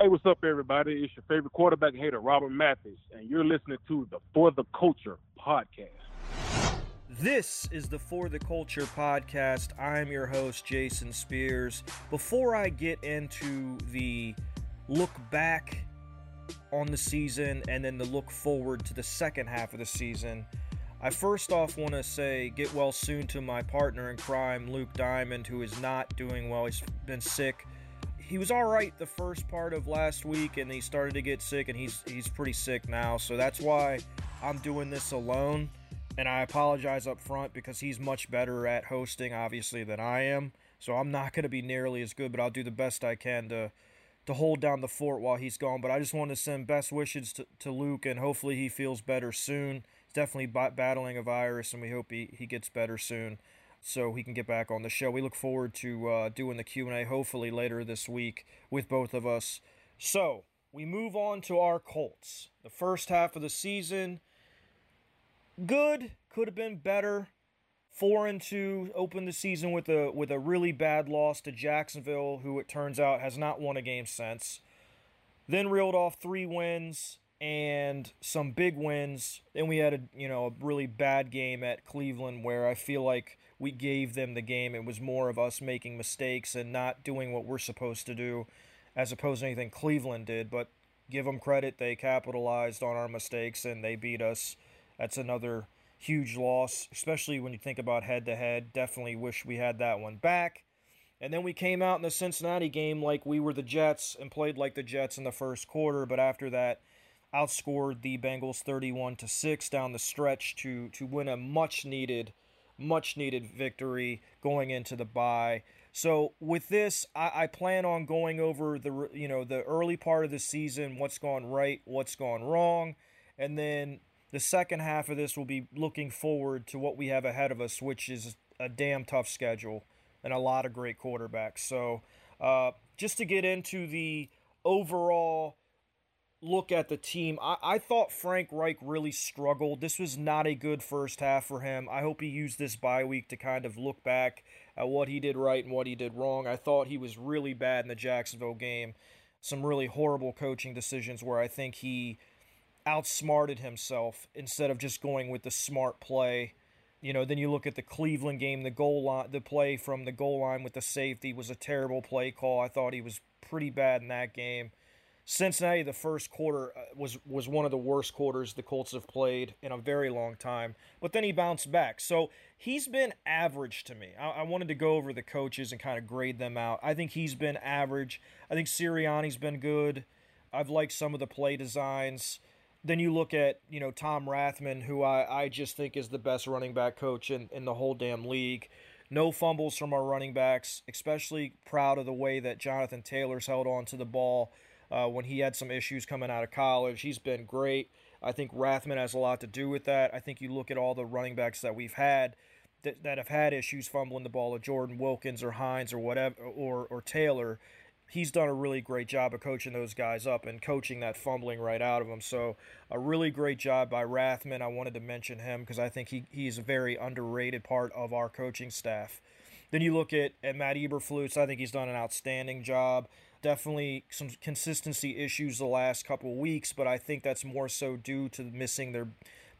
Hey, what's up, everybody? It's your favorite quarterback hater, Robert Mathis, and you're listening to the For the Culture podcast. This is the For the Culture podcast. I'm your host, Jason Spears. Before I get into the look back on the season and then the look forward to the second half of the season, I first off want to say get well soon to my partner in crime, Luke Diamond, who is not doing well. He's been sick. He was all right the first part of last week, and he started to get sick, and he's he's pretty sick now. So that's why I'm doing this alone and I apologize up front because he's much better at hosting, obviously, than I am. So I'm not going to be nearly as good, but I'll do the best I can to to hold down the fort while he's gone. But I just want to send best wishes to, to Luke, and hopefully he feels better soon. He's definitely battling a virus, and we hope he, he gets better soon so he can get back on the show. We look forward to uh, doing the Q&A hopefully later this week with both of us. So we move on to our Colts. The first half of the season good, could have been better. Four and two opened the season with a with a really bad loss to Jacksonville, who it turns out has not won a game since. Then reeled off three wins and some big wins. Then we had a you know a really bad game at Cleveland where I feel like we gave them the game. It was more of us making mistakes and not doing what we're supposed to do, as opposed to anything Cleveland did. But give them credit; they capitalized on our mistakes and they beat us. That's another huge loss, especially when you think about head to head. Definitely wish we had that one back. And then we came out in the Cincinnati game like we were the Jets and played like the Jets in the first quarter, but after that, outscored the Bengals 31 to 6 down the stretch to to win a much needed much needed victory going into the bye. So with this, I, I, plan on going over the you know the early part of the season, what's gone right, what's gone wrong, and then the second half of this will be looking forward to what we have ahead of us, which is a damn tough schedule and a lot of great quarterbacks. So, uh, just to get into the overall look at the team, I, I thought Frank Reich really struggled. This was not a good first half for him. I hope he used this bye week to kind of look back at what he did right and what he did wrong. I thought he was really bad in the Jacksonville game. Some really horrible coaching decisions where I think he outsmarted himself instead of just going with the smart play. You know, then you look at the Cleveland game, the goal line, the play from the goal line with the safety was a terrible play call. I thought he was pretty bad in that game. Cincinnati, the first quarter uh, was was one of the worst quarters the Colts have played in a very long time. But then he bounced back, so he's been average to me. I, I wanted to go over the coaches and kind of grade them out. I think he's been average. I think Sirianni's been good. I've liked some of the play designs. Then you look at, you know, Tom Rathman, who I, I just think is the best running back coach in, in the whole damn league. No fumbles from our running backs, especially proud of the way that Jonathan Taylor's held on to the ball uh, when he had some issues coming out of college. He's been great. I think Rathman has a lot to do with that. I think you look at all the running backs that we've had that, that have had issues fumbling the ball, of Jordan Wilkins or Hines or whatever, or, or Taylor he's done a really great job of coaching those guys up and coaching that fumbling right out of them. So a really great job by Rathman. I wanted to mention him because I think he, he's a very underrated part of our coaching staff. Then you look at, at Matt Eberflus. I think he's done an outstanding job. Definitely some consistency issues the last couple weeks, but I think that's more so due to missing their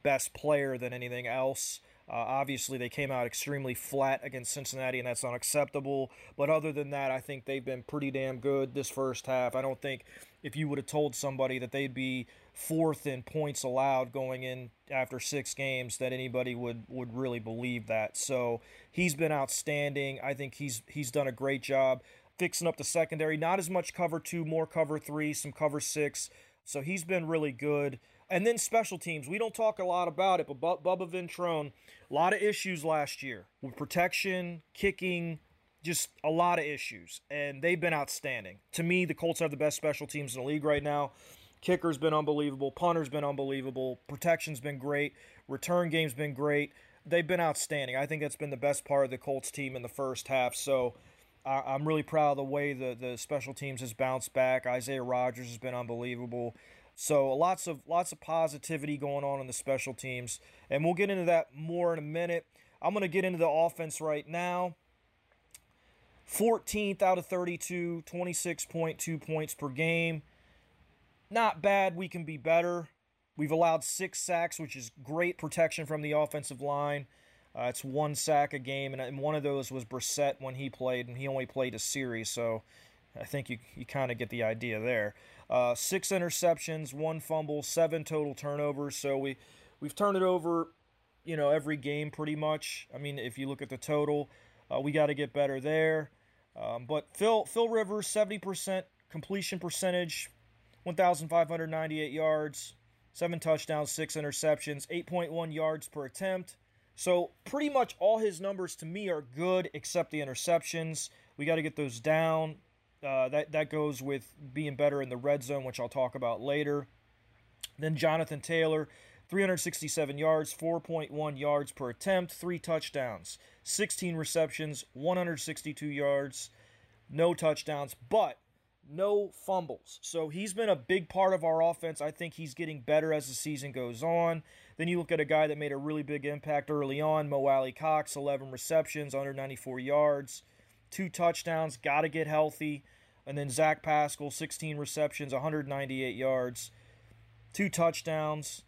best player than anything else. Uh, obviously, they came out extremely flat against Cincinnati, and that's unacceptable. But other than that, I think they've been pretty damn good this first half. I don't think if you would have told somebody that they'd be fourth in points allowed going in after six games, that anybody would would really believe that. So he's been outstanding. I think he's he's done a great job fixing up the secondary. Not as much cover two, more cover three, some cover six. So he's been really good. And then special teams. We don't talk a lot about it, but Bubba Ventrone, a lot of issues last year with protection, kicking, just a lot of issues. And they've been outstanding. To me, the Colts have the best special teams in the league right now. Kicker's been unbelievable. Punter's been unbelievable. Protection's been great. Return game's been great. They've been outstanding. I think that's been the best part of the Colts team in the first half. So I'm really proud of the way the, the special teams has bounced back. Isaiah Rodgers has been unbelievable. So lots of lots of positivity going on in the special teams, and we'll get into that more in a minute. I'm going to get into the offense right now. 14th out of 32, 26.2 points per game. not bad. We can be better. We've allowed six sacks, which is great protection from the offensive line. Uh, it's one sack a game, and, and one of those was Brissett when he played, and he only played a series, so I think you, you kind of get the idea there. Uh, six interceptions, one fumble, seven total turnovers. So we we've turned it over, you know, every game pretty much. I mean, if you look at the total, uh, we got to get better there. Um, but Phil Phil Rivers, seventy percent completion percentage, one thousand five hundred ninety eight yards, seven touchdowns, six interceptions, eight point one yards per attempt. So pretty much all his numbers to me are good except the interceptions. We got to get those down. Uh, that that goes with being better in the red zone, which I'll talk about later. Then Jonathan Taylor, 367 yards, 4.1 yards per attempt, three touchdowns, 16 receptions, 162 yards, no touchdowns, but no fumbles. So he's been a big part of our offense. I think he's getting better as the season goes on. Then you look at a guy that made a really big impact early on, Mo Alie-Cox, 11 receptions, 194 yards two touchdowns, got to get healthy. And then Zach Pascal, 16 receptions, 198 yards, two touchdowns,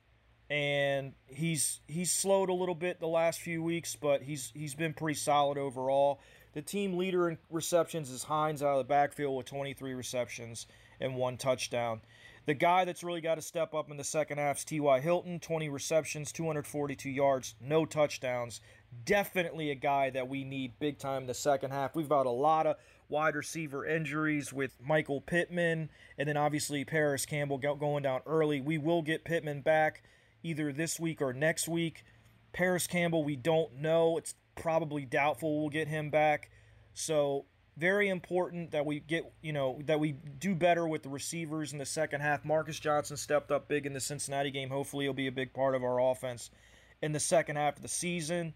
and he's he's slowed a little bit the last few weeks, but he's he's been pretty solid overall. The team leader in receptions is Hines out of the backfield with 23 receptions and one touchdown. The guy that's really got to step up in the second half is T.Y. Hilton, 20 receptions, 242 yards, no touchdowns. Definitely a guy that we need big time in the second half. We've got a lot of wide receiver injuries with Michael Pittman and then obviously Parris Campbell going down early. We will get Pittman back either this week or next week. Parris Campbell, we don't know. It's probably doubtful we'll get him back. So very important that we get, you know, that we do better with the receivers in the second half. Marcus Johnson stepped up big in the Cincinnati game. Hopefully, he'll be a big part of our offense in the second half of the season.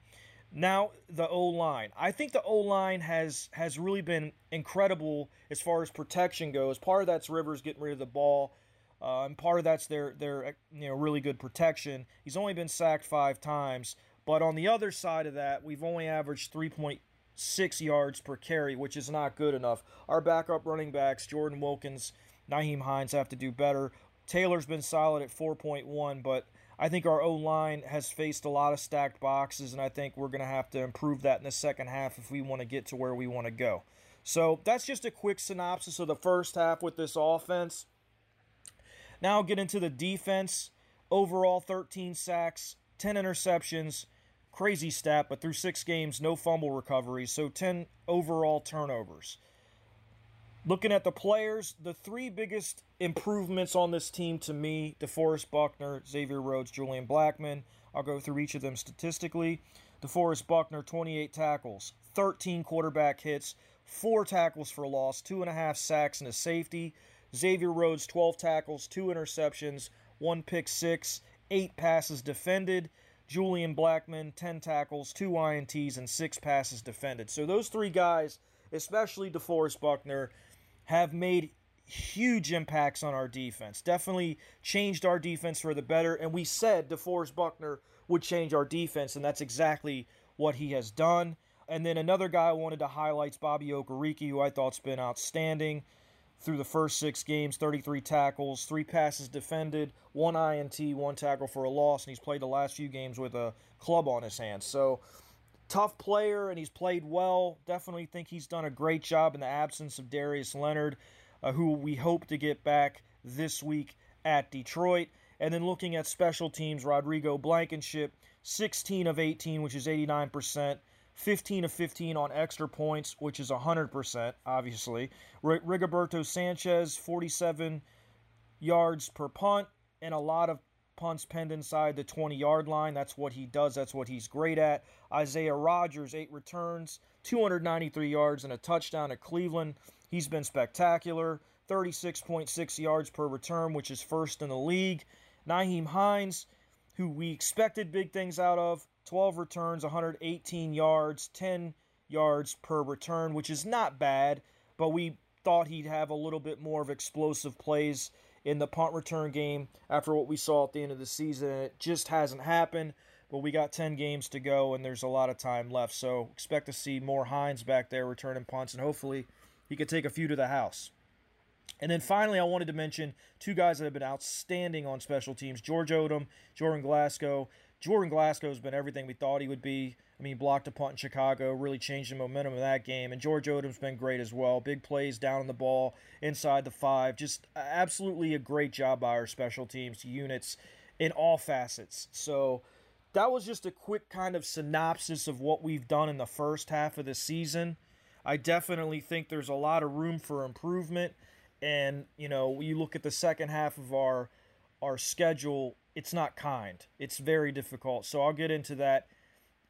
Now, the O line. I think the O line has has really been incredible as far as protection goes. Part of that's Rivers getting rid of the ball. Uh, and part of that's their their you know really good protection. He's only been sacked five times, but on the other side of that, we've only averaged 3.8 six yards per carry, which is not good enough. Our backup running backs, Jordan Wilkins, Nyheim Hines, have to do better. Taylor's been solid at 4.1, but I think our O line has faced a lot of stacked boxes, and I think we're going to have to improve that in the second half if we want to get to where we want to go. So that's just a quick synopsis of the first half with this offense. Now I'll get into the defense. Overall, 13 sacks, 10 interceptions, crazy stat, but through six games, no fumble recoveries, so 10 overall turnovers. Looking at the players, the three biggest improvements on this team to me DeForest Buckner, Xavier Rhodes, Julian Blackmon. I'll go through each of them statistically. DeForest Buckner, 28 tackles, 13 quarterback hits, four tackles for loss, two and a half sacks, and a safety. Xavier Rhodes, 12 tackles, two interceptions, one pick six, eight passes defended. Julian Blackmon, 10 tackles, 2 INTs, and 6 passes defended. So those three guys, especially DeForest Buckner, have made huge impacts on our defense. Definitely changed our defense for the better. And we said DeForest Buckner would change our defense, and that's exactly what he has done. And then another guy I wanted to highlight is Bobby Okereke, who I thought's been outstanding through the first six games 33 tackles, three passes defended, one INT, one tackle for a loss, and he's played the last few games with a club on his hands. So, tough player, and he's played well. Definitely think he's done a great job in the absence of Darius Leonard, uh, who we hope to get back this week at Detroit. And then looking at special teams, Rodrigo Blankenship, 16 of 18, which is 89%. 15 of 15 on extra points, which is 100%, obviously. Rigoberto Sanchez, 47 yards per punt, and a lot of punts penned inside the 20 yard line. That's what he does, that's what he's great at. Isaiah Rodgers, eight returns, 293 yards, and a touchdown at Cleveland. He's been spectacular. 36.6 yards per return, which is first in the league. Nyheim Hines, who we expected big things out of, 12 returns, 118 yards, 10 yards per return, which is not bad, but we thought he'd have a little bit more of explosive plays in the punt return game after what we saw at the end of the season. It just hasn't happened, but we got 10 games to go and there's a lot of time left. So expect to see more Hines back there returning punts, and hopefully he could take a few to the house. And then finally, I wanted to mention two guys that have been outstanding on special teams George Odom, Jordan Glasgow. Jordan Glasgow has been everything we thought he would be. I mean, he blocked a punt in Chicago, really changed the momentum of that game. And George Odom's been great as well. Big plays down on the ball, inside the five. Just absolutely a great job by our special teams units in all facets. So that was just a quick kind of synopsis of what we've done in the first half of the season. I definitely think there's a lot of room for improvement. And, you know, you look at the second half of our our schedule, it's not kind. It's very difficult. So I'll get into that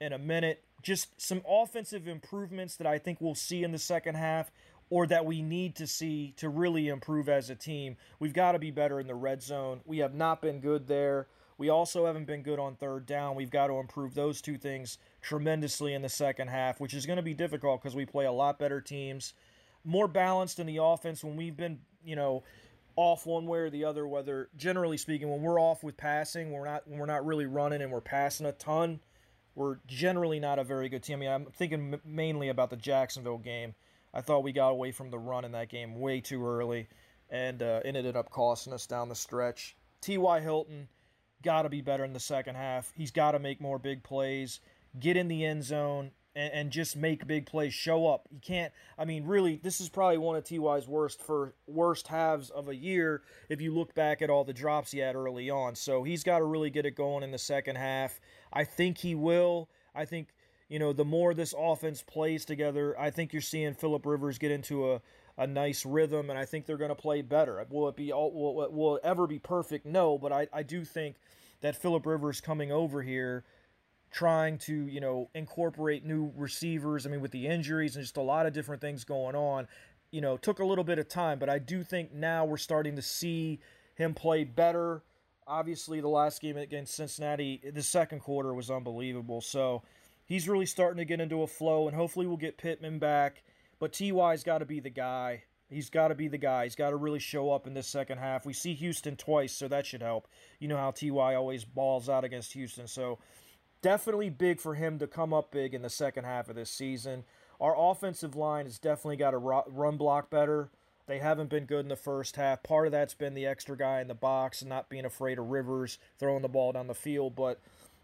in a minute. Just some offensive improvements that I think we'll see in the second half or that we need to see to really improve as a team. We've got to be better in the red zone. We have not been good there. We also haven't been good on third down. We've got to improve those two things tremendously in the second half, which is going to be difficult because we play a lot better teams, more balanced in the offense when we've been, you know, off one way or the other. Whether generally speaking, when we're off with passing, we're not when we're not really running and we're passing a ton. We're generally not a very good team. I mean, I'm thinking mainly about the Jacksonville game. I thought we got away from the run in that game way too early, and uh, it ended up costing us down the stretch. T.Y. Hilton got to be better in the second half. He's got to make more big plays, get in the end zone, and, and just make big plays. Show up. You can't. I mean, really, this is probably one of Ty's worst for worst halves of a year if you look back at all the drops he had early on. So he's got to really get it going in the second half. I think he will. I think you know the more this offense plays together, I think you're seeing Philip Rivers get into a a nice rhythm, and I think they're going to play better. Will it be all, will will it ever be perfect? No, but I, I do think that Philip Rivers coming over here trying to you know incorporate new receivers. I mean, with the injuries and just a lot of different things going on, you know, took a little bit of time. But I do think now we're starting to see him play better. Obviously, the last game against Cincinnati, the second quarter was unbelievable. So he's really starting to get into a flow, and hopefully we'll get Pittman back. But Ty's got to be the guy. He's got to be the guy. He's got to really show up in this second half. We see Houston twice, so that should help. You know how Ty always balls out against Houston, so definitely big for him to come up big in the second half of this season. Our offensive line has definitely got to run block better. They haven't been good in the first half. Part of that's been the extra guy in the box and not being afraid of Rivers throwing the ball down the field, but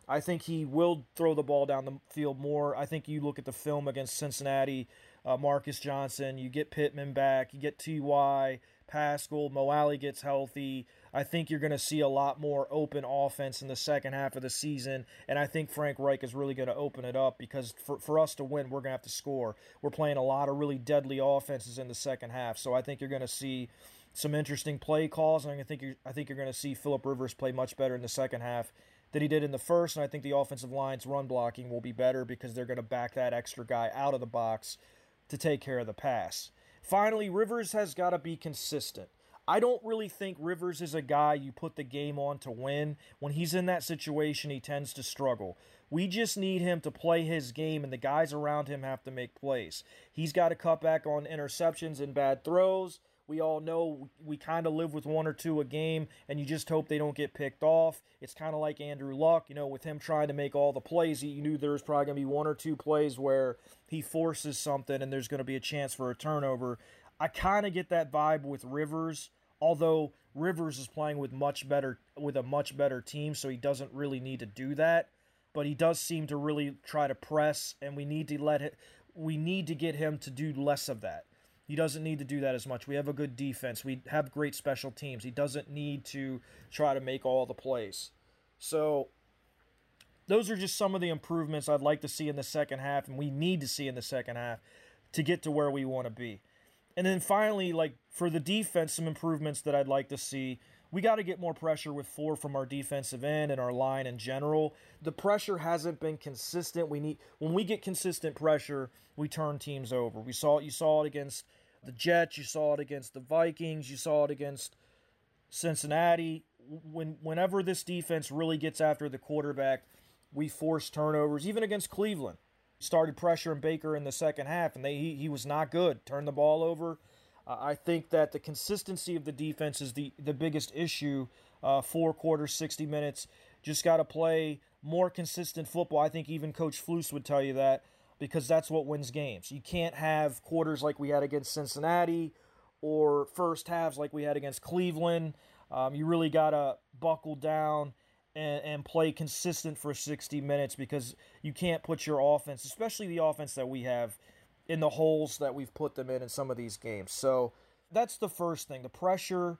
I think he will throw the ball down the field more. I think you look at the film against Cincinnati, uh, Marcus Johnson, you get Pittman back, you get Ty, Pascal, Mo Alley gets healthy. I think you're going to see a lot more open offense in the second half of the season, and I think Frank Reich is really going to open it up because for, for us to win, we're going to have to score. We're playing a lot of really deadly offenses in the second half, so I think you're going to see some interesting play calls, and I think you're, I think you're going to see Philip Rivers play much better in the second half than he did in the first, and I think the offensive line's run blocking will be better because they're going to back that extra guy out of the box to take care of the pass. Finally, Rivers has got to be consistent. I don't really think Rivers is a guy you put the game on to win. When he's in that situation, he tends to struggle. We just need him to play his game, and the guys around him have to make plays. He's got to cut back on interceptions and bad throws. We all know we kind of live with one or two a game, and you just hope they don't get picked off. It's kind of like Andrew Luck, you know, with him trying to make all the plays. You knew there was probably going to be one or two plays where he forces something and there's going to be a chance for a turnover. I kind of get that vibe with Rivers, although Rivers is playing with much better with a much better team, so he doesn't really need to do that. But he does seem to really try to press, and we need to let it. We need to get him to do less of that he doesn't need to do that as much. We have a good defense. We have great special teams. He doesn't need to try to make all the plays. So those are just some of the improvements I'd like to see in the second half and we need to see in the second half to get to where we want to be. And then finally, like for the defense, some improvements that I'd like to see we got to get more pressure with four from our defensive end and our line in general. The pressure hasn't been consistent. We need when we get consistent pressure, we turn teams over. We saw it. You saw it against the Jets. You saw it against the Vikings. You saw it against Cincinnati. When whenever this defense really gets after the quarterback, we force turnovers. Even against Cleveland, started pressuring Baker in the second half, and they he, he was not good. Turned the ball over. Uh, I think that the consistency of the defense is the, the biggest issue. Uh, four quarters, 60 minutes. Just got to play more consistent football. I think even Coach Flus would tell you that because that's what wins games. You can't have quarters like we had against Cincinnati or first halves like we had against Cleveland. Um, you really got to buckle down and, and play consistent for 60 minutes because you can't put your offense, especially the offense that we have, in the holes that we've put them in in some of these games. So that's the first thing the pressure.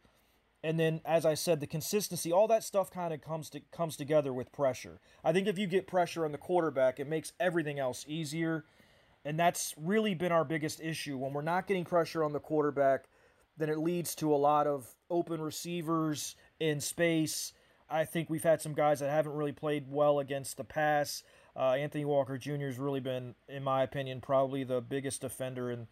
And then, as I said, the consistency, all that stuff kind of comes to comes together with pressure. I think if you get pressure on the quarterback, it makes everything else easier. And that's really been our biggest issue. When we're not getting pressure on the quarterback, then it leads to a lot of open receivers in space. I think we've had some guys that haven't really played well against the pass. Uh, Anthony Walker Jr. has really been, in my opinion, probably the biggest offender in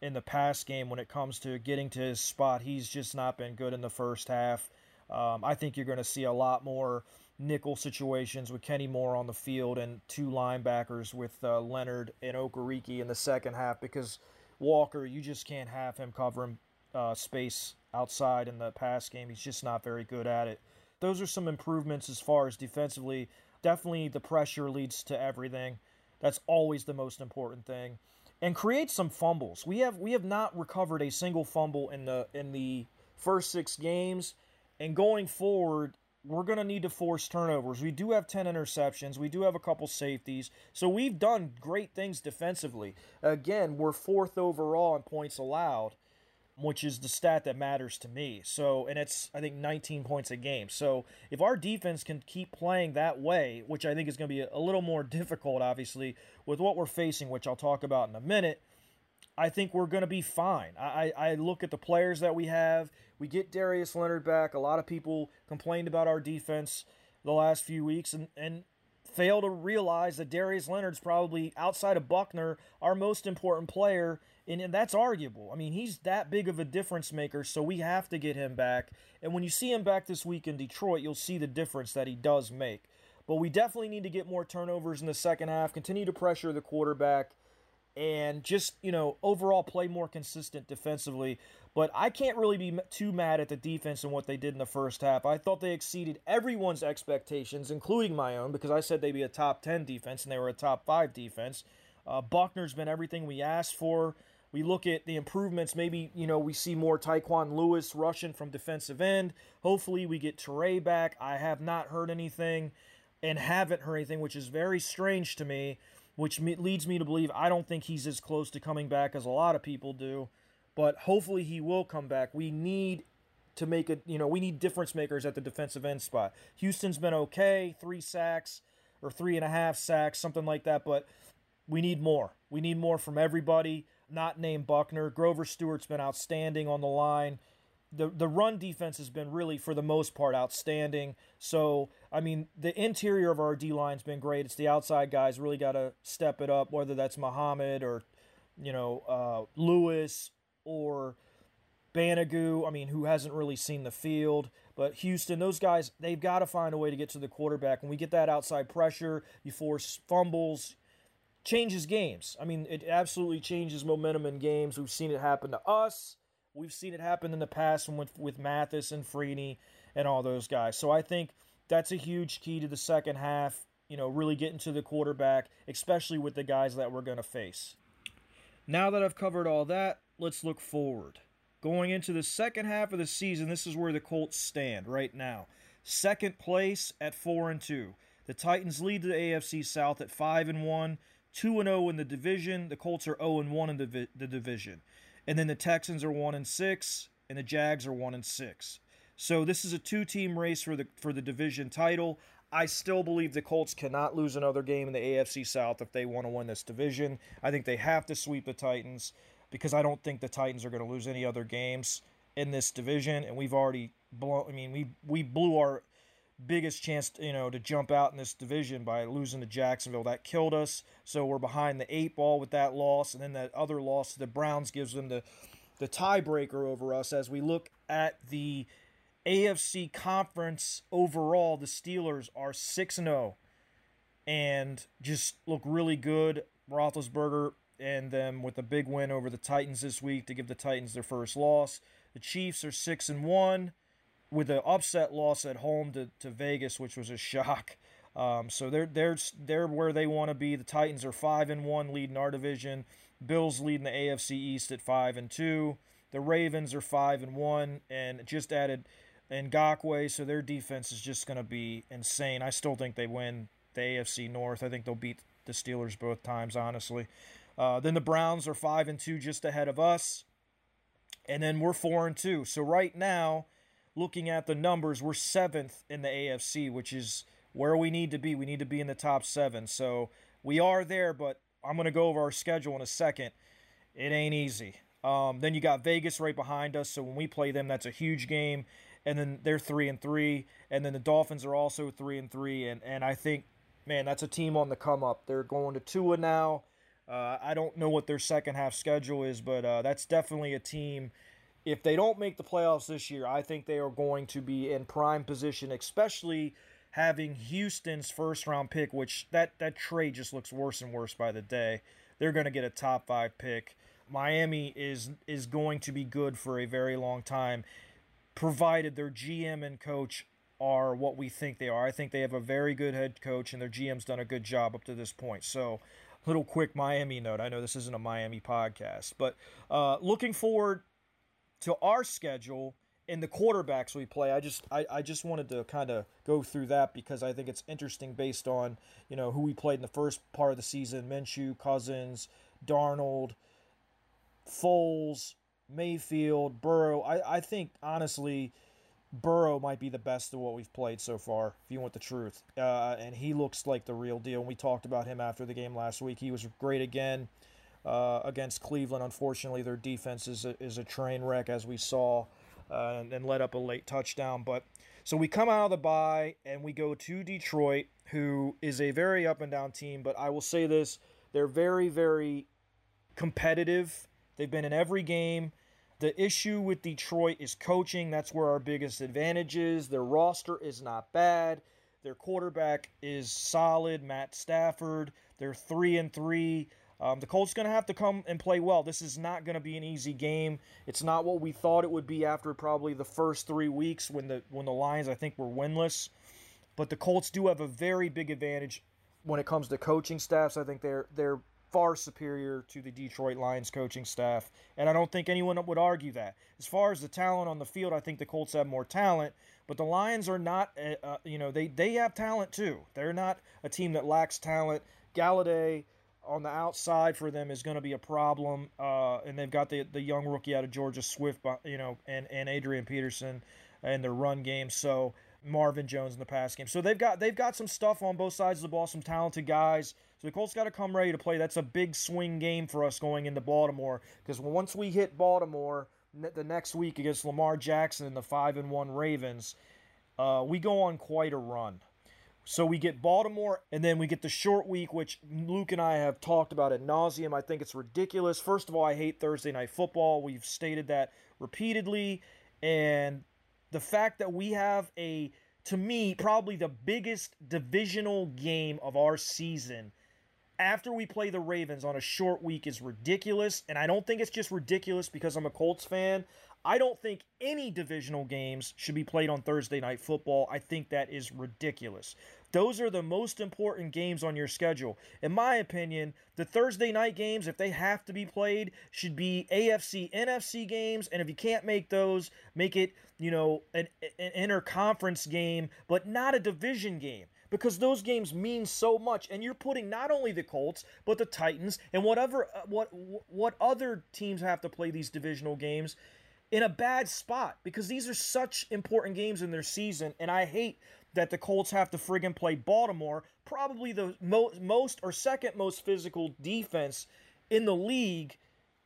in the pass game when it comes to getting to his spot. He's just not been good in the first half. Um, I think you're going to see a lot more nickel situations with Kenny Moore on the field and two linebackers with uh, Leonard and Okereke in the second half because Walker, you just can't have him covering uh, space outside in the pass game. He's just not very good at it. Those are some improvements as far as defensively. Definitely the pressure leads to everything. That's always the most important thing. And create some fumbles. We have we have not recovered a single fumble in the in the first 6 games and going forward we're going to need to force turnovers. We do have 10 interceptions. We do have a couple safeties. So we've done great things defensively. Again, we're fourth overall in points allowed which is the stat that matters to me. So, and it's I think 19 points a game. So, if our defense can keep playing that way, which I think is going to be a little more difficult, obviously, with what we're facing, which I'll talk about in a minute, I think we're going to be fine. I, I look at the players that we have. We get Darius Leonard back. A lot of people complained about our defense the last few weeks, and, and fail to realize that Darius Leonard's probably outside of Buckner our most important player and that's arguable. I mean, he's that big of a difference maker, so we have to get him back. And when you see him back this week in Detroit, you'll see the difference that he does make. But we definitely need to get more turnovers in the second half, continue to pressure the quarterback, and just, you know, overall play more consistent defensively. But I can't really be too mad at the defense and what they did in the first half. I thought they exceeded everyone's expectations, including my own, because I said they'd be a top 10 defense, and they were a top 5 defense. Uh, Buckner's been everything we asked for we look at the improvements. Maybe, you know, we see more Tyquan Lewis rushing from defensive end. Hopefully, we get Turay back. I have not heard anything and haven't heard anything, which is very strange to me, which leads me to believe I don't think he's as close to coming back as a lot of people do. But hopefully, he will come back. We need to make it, you know, we need difference makers at the defensive end spot. Houston's been okay, three sacks or three and a half sacks, something like that, but we need more. We need more from everybody not named Buckner. Grover Stewart's been outstanding on the line. The, the run defense has been really, for the most part, outstanding. So, I mean, the interior of our D line's been great. It's the outside guys really got to step it up, whether that's Muhammad or, you know, uh, Lewis or Banogu, I mean, who hasn't really seen the field. But Houston, those guys, they've got to find a way to get to the quarterback. When we get that outside pressure, you force fumbles, changes games. I mean, it absolutely changes momentum in games. We've seen it happen to us. We've seen it happen in the past with with Mathis and Freeney and all those guys. So I think that's a huge key to the second half. You know, really getting to the quarterback, especially with the guys that we're going to face. Now that I've covered all that, let's look forward. Going into the second half of the season, this is where the Colts stand right now. Second place at 4 and 2. The Titans lead the AFC South at 5 and 1. 2 and 0 in the division. The Colts are 0 and 1 in the, the division. And then the Texans are 1 and 6 and the Jags are 1 and 6. So this is a two-team race for the for the division title. I still believe the Colts cannot lose another game in the AFC South if they want to win this division. I think they have to sweep the Titans because I don't think the Titans are going to lose any other games in this division and we've already blown I mean we we blew our biggest chance, to, you know, to jump out in this division by losing to Jacksonville. That killed us. So we're behind the eight ball with that loss, and then that other loss to the Browns gives them the the tiebreaker over us as we look at the AFC conference overall. The Steelers are six and zero, oh and just look really good. Roethlisberger and them with a big win over the Titans this week to give the Titans their first loss. The Chiefs are six and one with an upset loss at home to, to Vegas, which was a shock. Um, so they're they're they're where they want to be. The Titans are five and one, leading our division. Bills leading the AFC East at five and two. The Ravens are five and one, and just added Ngakoue, so their defense is just going to be insane. I still think they win the AFC North. I think they'll beat the Steelers both times, honestly. Uh, then the Browns are five and two, just ahead of us, and then we're four and two. So right now, looking at the numbers, we're seventh in the AFC, which is where we need to be. We need to be in the top seven. So we are there, but I'm going to go over our schedule in a second. It ain't easy. Um, then you got Vegas right behind us. So when we play them, that's a huge game. And then they're three and three. And then the Dolphins are also three and three. And and I think, man, that's a team on the come up. They're going to Tua now. Uh, I don't know what their second half schedule is, but uh, that's definitely a team. If they don't make the playoffs this year, I think they are going to be in prime position, especially having Houston's first round pick, which that, that trade just looks worse and worse by the day. They're going to get a top five pick. Miami is is going to be good for a very long time, provided their GM and coach are what we think they are. I think they have a very good head coach, and their GM's done a good job up to this point. So, little quick Miami note. I know this isn't a Miami podcast, but uh, looking forward to our schedule and the quarterbacks we play. I just I, I just wanted to kind of go through that because I think it's interesting based on you know who we played in the first part of the season: Minshew, Cousins, Darnold. Foles, Mayfield, Burrow. I, I think honestly, Burrow might be the best of what we've played so far, if you want the truth. Uh, and he looks like the real deal. And we talked about him after the game last week. He was great again uh, against Cleveland. Unfortunately, their defense is a, is a train wreck, as we saw, uh, and, and let up a late touchdown. But so we come out of the bye and we go to Detroit, who is a very up and down team. But I will say this: they're very, very competitive They've been in every game. The issue with Detroit is coaching. That's where our biggest advantage is. Their roster is not bad. Their quarterback is solid, Matt Stafford. They're three and three. Um, the Colts going to have to come and play well. This is not going to be an easy game. It's not what we thought it would be after probably the first three weeks when the when the Lions I think were winless. But the Colts do have a very big advantage when it comes to coaching staffs. I think they're they're far superior to the Detroit Lions coaching staff, and I don't think anyone would argue that. As far as the talent on the field, I think the Colts have more talent, but the Lions are not, uh, uh, you know, they, they have talent too. They're not a team that lacks talent. Golladay on the outside for them is going to be a problem, uh, and they've got the, the young rookie out of Georgia, Swift, you know, and, and Adrian Peterson in their run game. So Marvin Jones in the pass game. So they've got they've got some stuff on both sides of the ball, some talented guys. So the Colts got to come ready to play. That's a big swing game for us going into Baltimore because once we hit Baltimore the next week against Lamar Jackson and the five and one Ravens, uh, we go on quite a run. So we get Baltimore, and then we get the short week, which Luke and I have talked about at nauseum. I think it's ridiculous. First of all, I hate Thursday night football. We've stated that repeatedly, and the fact that we have a, to me, probably the biggest divisional game of our season after we play the Ravens on a short week is ridiculous. And I don't think it's just ridiculous because I'm a Colts fan. I don't think any divisional games should be played on Thursday night football. I think that is ridiculous. Those are the most important games on your schedule. In my opinion, the Thursday night games, if they have to be played, should be AFC, NFC games. And if you can't make those, make it, you know, an, an interconference game, but not a division game because those games mean so much and you're putting not only the Colts but the Titans and whatever uh, what what other teams have to play these divisional games in a bad spot because these are such important games in their season and I hate that the Colts have to friggin' play Baltimore, probably the mo- most or second most physical defense in the league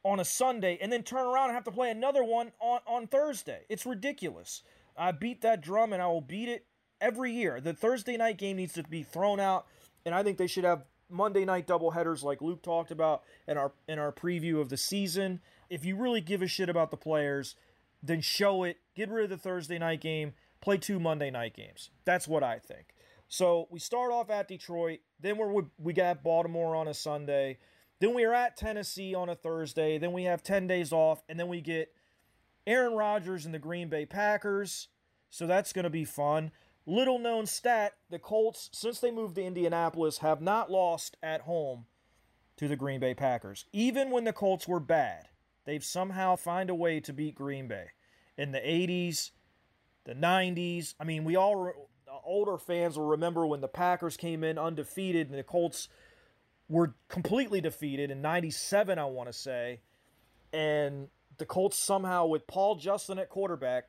on a Sunday and then turn around and have to play another one on, on Thursday. It's ridiculous. I beat that drum and I will beat it every year. The Thursday night game needs to be thrown out, and I think they should have Monday night double headers like Luke talked about in our in our preview of the season. If you really give a shit about the players, then show it. Get rid of the Thursday night game. Play two Monday night games. That's what I think. So we start off at Detroit. Then we're we got Baltimore on a Sunday. Then we are at Tennessee on a Thursday. Then we have 10 days off. And then we get Aaron Rodgers and the Green Bay Packers. So that's going to be fun. Little known stat the Colts, since they moved to Indianapolis, have not lost at home to the Green Bay Packers. Even when the Colts were bad, they've somehow find a way to beat Green Bay. In the 80s, the 90s, I mean, we all older fans will remember when the Packers came in undefeated and the Colts were completely defeated in 97 I want to say and the Colts somehow with Paul Justin at quarterback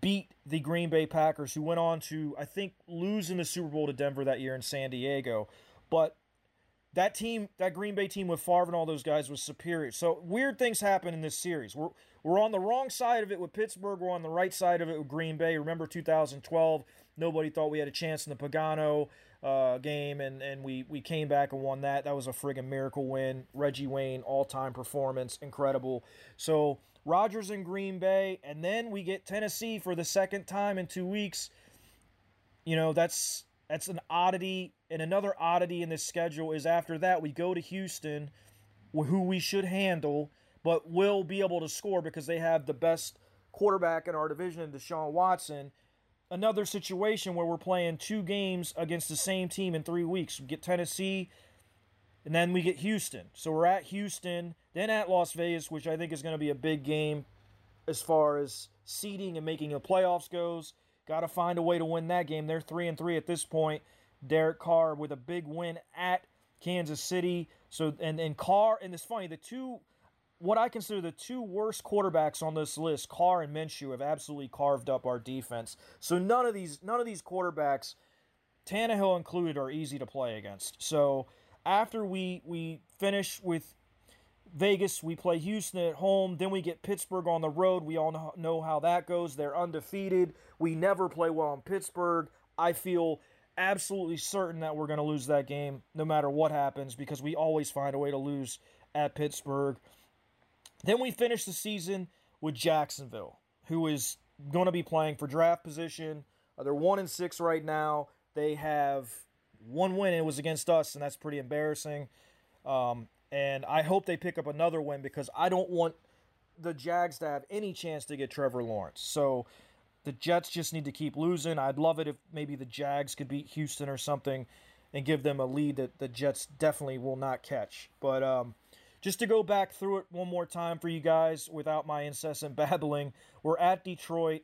beat the Green Bay Packers, who went on to, I think, lose in the Super Bowl to Denver that year in San Diego. But that team, that Green Bay team with Favre and all those guys was superior. So weird things happen in this series. We're we're on the wrong side of it with Pittsburgh. We're on the right side of it with Green Bay. Remember 2012? Nobody thought we had a chance in the Pagano uh, game, and, and we, we came back and won that. That was a friggin' miracle win. Reggie Wayne, all time performance, incredible. So Rodgers in Green Bay, and then we get Tennessee for the second time in two weeks. You know, that's that's an oddity. And another oddity in this schedule is after that we go to Houston, who we should handle, but will be able to score because they have the best quarterback in our division, Deshaun Watson. Another situation where we're playing two games against the same team in three weeks. We get Tennessee, and then we get Houston. So we're at Houston, then at Las Vegas, which I think is going to be a big game as far as seeding and making the playoffs goes. Got to find a way to win that game. They're three and three at this point. Derek Carr with a big win at Kansas City. So and and Carr and it's funny the two what I consider the two worst quarterbacks on this list, Carr and Minshew, have absolutely carved up our defense. So none of these none of these quarterbacks, Tannehill included, are easy to play against. So after we we finish with Vegas, we play Houston at home, then we get Pittsburgh on the road. We all know how that goes. They're undefeated. We never play well in Pittsburgh. I feel absolutely certain that we're going to lose that game no matter what happens because we always find a way to lose at Pittsburgh. Then we finish the season with Jacksonville, who is going to be playing for draft position. They're 1 and 6 right now. They have one win, it was against us, and that's pretty embarrassing. Um, and I hope they pick up another win because I don't want the Jags to have any chance to get Trevor Lawrence. So the Jets just need to keep losing. I'd love it if maybe the Jags could beat Houston or something and give them a lead that the Jets definitely will not catch. But um, just to go back through it one more time for you guys without my incessant babbling, we're at Detroit,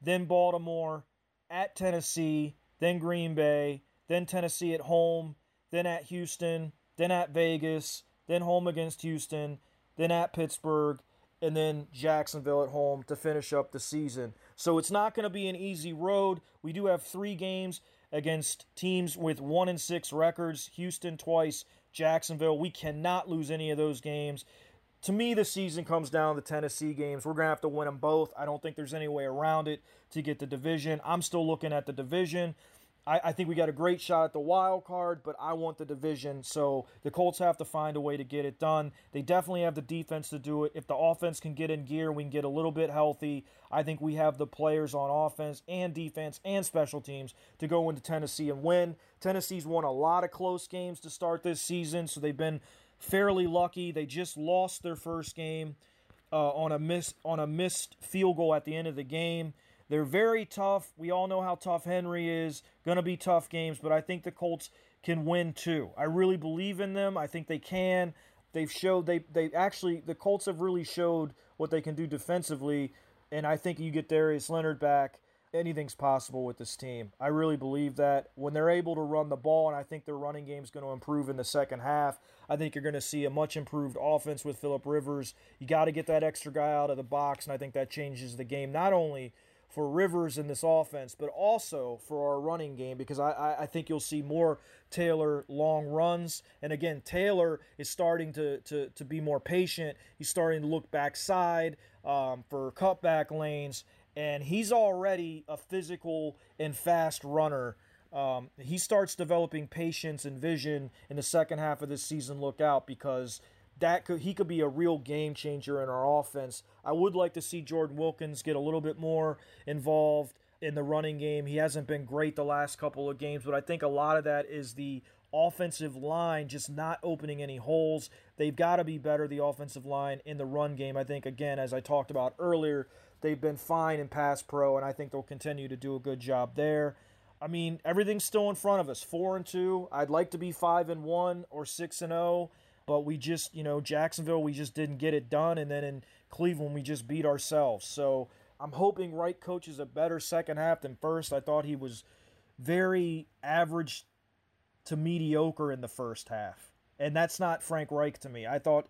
then Baltimore, at Tennessee, then Green Bay, then Tennessee at home, then at Houston, then at Vegas, then home against Houston, then at Pittsburgh, and then Jacksonville at home to finish up the season. So it's not going to be an easy road. We do have three games against teams with one and six records Houston twice, Jacksonville. We cannot lose any of those games. To me, the season comes down to the Tennessee games. We're going to have to win them both. I don't think there's any way around it to get the division. I'm still looking at the division. I, I think we got a great shot at the wild card, but I want the division. So the Colts have to find a way to get it done. They definitely have the defense to do it. If the offense can get in gear, we can get a little bit healthy. I think we have the players on offense and defense and special teams to go into Tennessee and win. Tennessee's won a lot of close games to start this season, so they've been fairly lucky. They just lost their first game uh, on a miss on a missed field goal at the end of the game. They're very tough. We all know how tough Henry is. Going to be tough games, but I think the Colts can win too. I really believe in them. I think they can. They've showed they they actually the Colts have really showed what they can do defensively, and I think you get Darius Leonard back. Anything's possible with this team. I really believe that when they're able to run the ball, and I think their running game is going to improve in the second half. I think you're going to see a much improved offense with Philip Rivers. You got to get that extra guy out of the box, and I think that changes the game not only for Rivers in this offense, but also for our running game because I, I think you'll see more Taylor long runs. And again, Taylor is starting to, to, to be more patient. He's starting to look backside um, for cutback lanes, and he's already a physical and fast runner. Um, he starts developing patience and vision in the second half of this season. Look out because that could he could be a real game changer in our offense. I would like to see Jordan Wilkins get a little bit more involved in the running game. He hasn't been great the last couple of games, but I think a lot of that is the offensive line just not opening any holes. They've got to be better the offensive line in the run game. I think again as I talked about earlier, they've been fine in pass pro and I think they'll continue to do a good job there. I mean, everything's still in front of us. 4 and 2. I'd like to be 5 and 1 or 6 and 0. But we just, you know, Jacksonville, we just didn't get it done. And then in Cleveland, we just beat ourselves. So I'm hoping Reich coaches a better second half than first. I thought he was very average to mediocre in the first half. And that's not Frank Reich to me. I thought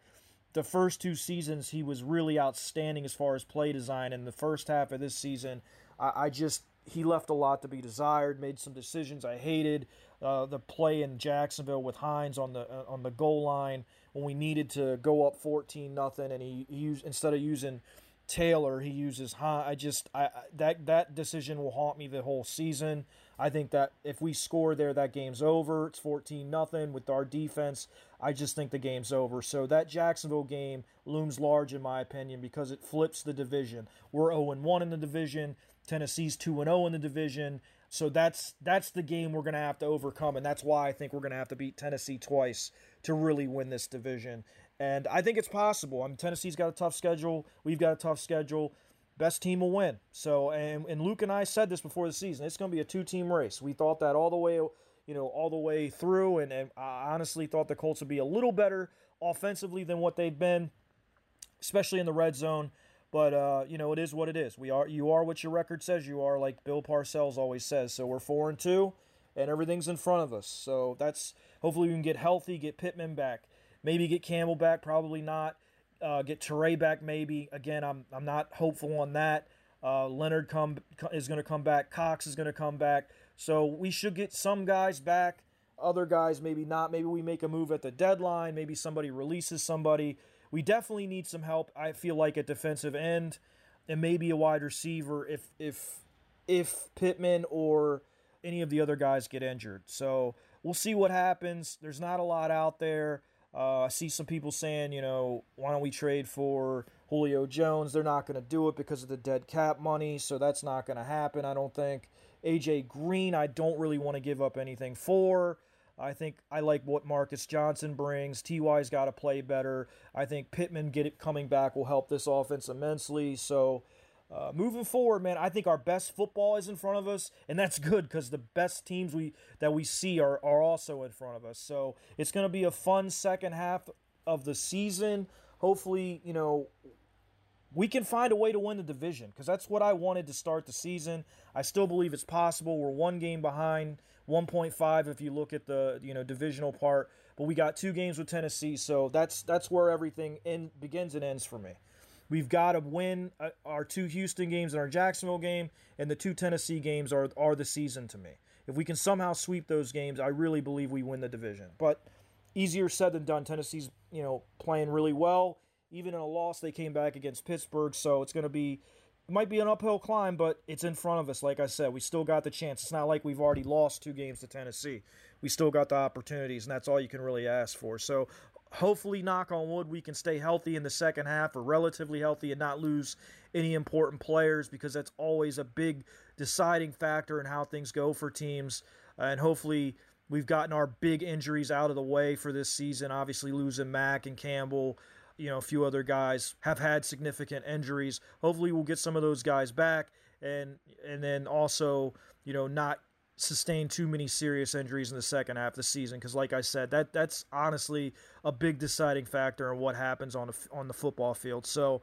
the first two seasons he was really outstanding as far as play design. In the first half of this season, I, I just he left a lot to be desired. Made some decisions I hated. Uh, the play in Jacksonville with Hines on the uh, on the goal line when we needed to go up fourteen nothing, and he, he used instead of using Taylor, he uses Hines. I just I that that decision will haunt me the whole season. I think that if we score there, that game's over. It's 14 nothing with our defense. I just think the game's over. So that Jacksonville game looms large in my opinion because it flips the division. We're 0 1 in the division. Tennessee's 2 0 in the division. So that's that's the game we're going to have to overcome and that's why I think we're going to have to beat Tennessee twice to really win this division. And I think it's possible. I mean Tennessee's got a tough schedule. We've got a tough schedule best team will win. So, and, and Luke and I said this before the season. It's going to be a two-team race. We thought that all the way, you know, all the way through, and, and I honestly thought the Colts would be a little better offensively than what they've been, especially in the red zone. But uh, you know, it is what it is. We are you are what your record says you are, like Bill Parcells always says. So we're four and two, and everything's in front of us. So that's hopefully we can get healthy, get Pittman back, maybe get Campbell back. Probably not uh, get Turay back maybe. Again, I'm I'm not hopeful on that. Uh, Leonard come is going to come back. Cox is going to come back. So we should get some guys back. Other guys maybe not. Maybe we make a move at the deadline. Maybe somebody releases somebody. We definitely need some help. I feel like at defensive end and maybe a wide receiver if if if Pittman or any of the other guys get injured. So we'll see what happens. There's not a lot out there. Uh, I see some people saying, you know, why don't we trade for Julio Jones? They're not going to do it because of the dead cap money, so that's not going to happen, I don't think. AJ Green, I don't really want to give up anything for. I think I like what Marcus Johnson brings. Ty's got to play better. I think Pittman get it coming back will help this offense immensely. So uh, moving forward, man, I think our best football is in front of us, and that's good because the best teams we that we see are are also in front of us. So it's going to be a fun second half of the season. Hopefully, you know, we can find a way to win the division because that's what I wanted to start the season. I still believe it's possible. We're one game behind, 1.5 if you look at the you know divisional part, but we got two games with Tennessee, so that's that's where everything in, begins and ends for me. We've got to win uh, our two Houston games and our Jacksonville game, and the two Tennessee games are are the season to me. If we can somehow sweep those games, I really believe we win the division. But easier said than done. Tennessee's you know playing really well. Even in a loss, they came back against Pittsburgh, so it's going to be it might be an uphill climb, but it's in front of us. Like I said, we still got the chance. It's not like we've already lost two games to Tennessee. We still got the opportunities, and that's all you can really ask for. So hopefully, knock on wood, we can stay healthy in the second half or relatively healthy and not lose any important players because that's always a big deciding factor in how things go for teams. and hopefully, we've gotten our big injuries out of the way for this season. Obviously, losing Mack and Campbell. You know, a few other guys have had significant injuries. Hopefully, we'll get some of those guys back, and and then also, you know, not sustain too many serious injuries in the second half of the season because like I said that that's honestly a big deciding factor in what happens on the on the football field. So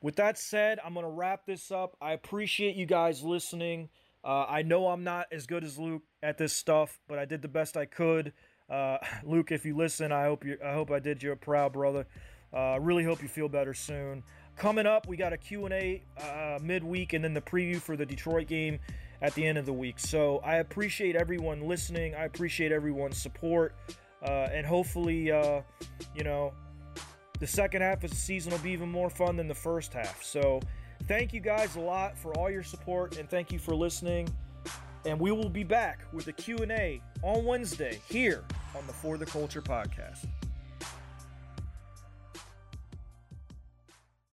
with that said, I'm going to wrap this up. I appreciate you guys listening. Uh, I know I'm not as good as Luke at this stuff, but I did the best I could. Uh, Luke, if you listen, I hope you I hope I did you a proud brother. I uh, really hope you feel better soon. Coming up, we got a Q&A uh, midweek and then the preview for the Detroit game at the end of the week. So I appreciate everyone listening. I appreciate everyone's support. Uh, and hopefully, uh, you know, the second half of the season will be even more fun than the first half. So thank you guys a lot for all your support and thank you for listening. And we will be back with a Q&A on Wednesday here on the For the Culture podcast.